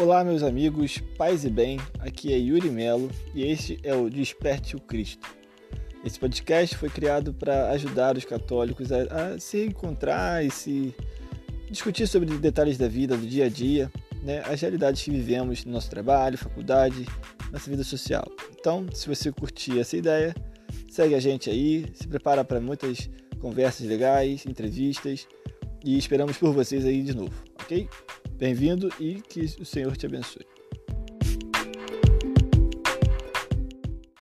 Olá, meus amigos, paz e bem. Aqui é Yuri Melo e este é o Desperte o Cristo. Esse podcast foi criado para ajudar os católicos a, a, se encontrar e se discutir sobre detalhes da vida, do dia a dia, né, as realidades que vivemos no nosso trabalho, faculdade, nossa vida social. Então, se você curtir essa ideia, segue a gente aí, se prepara para muitas conversas legais, entrevistas e esperamos por vocês aí de novo, ok? Bem-vindo e que o Senhor te abençoe.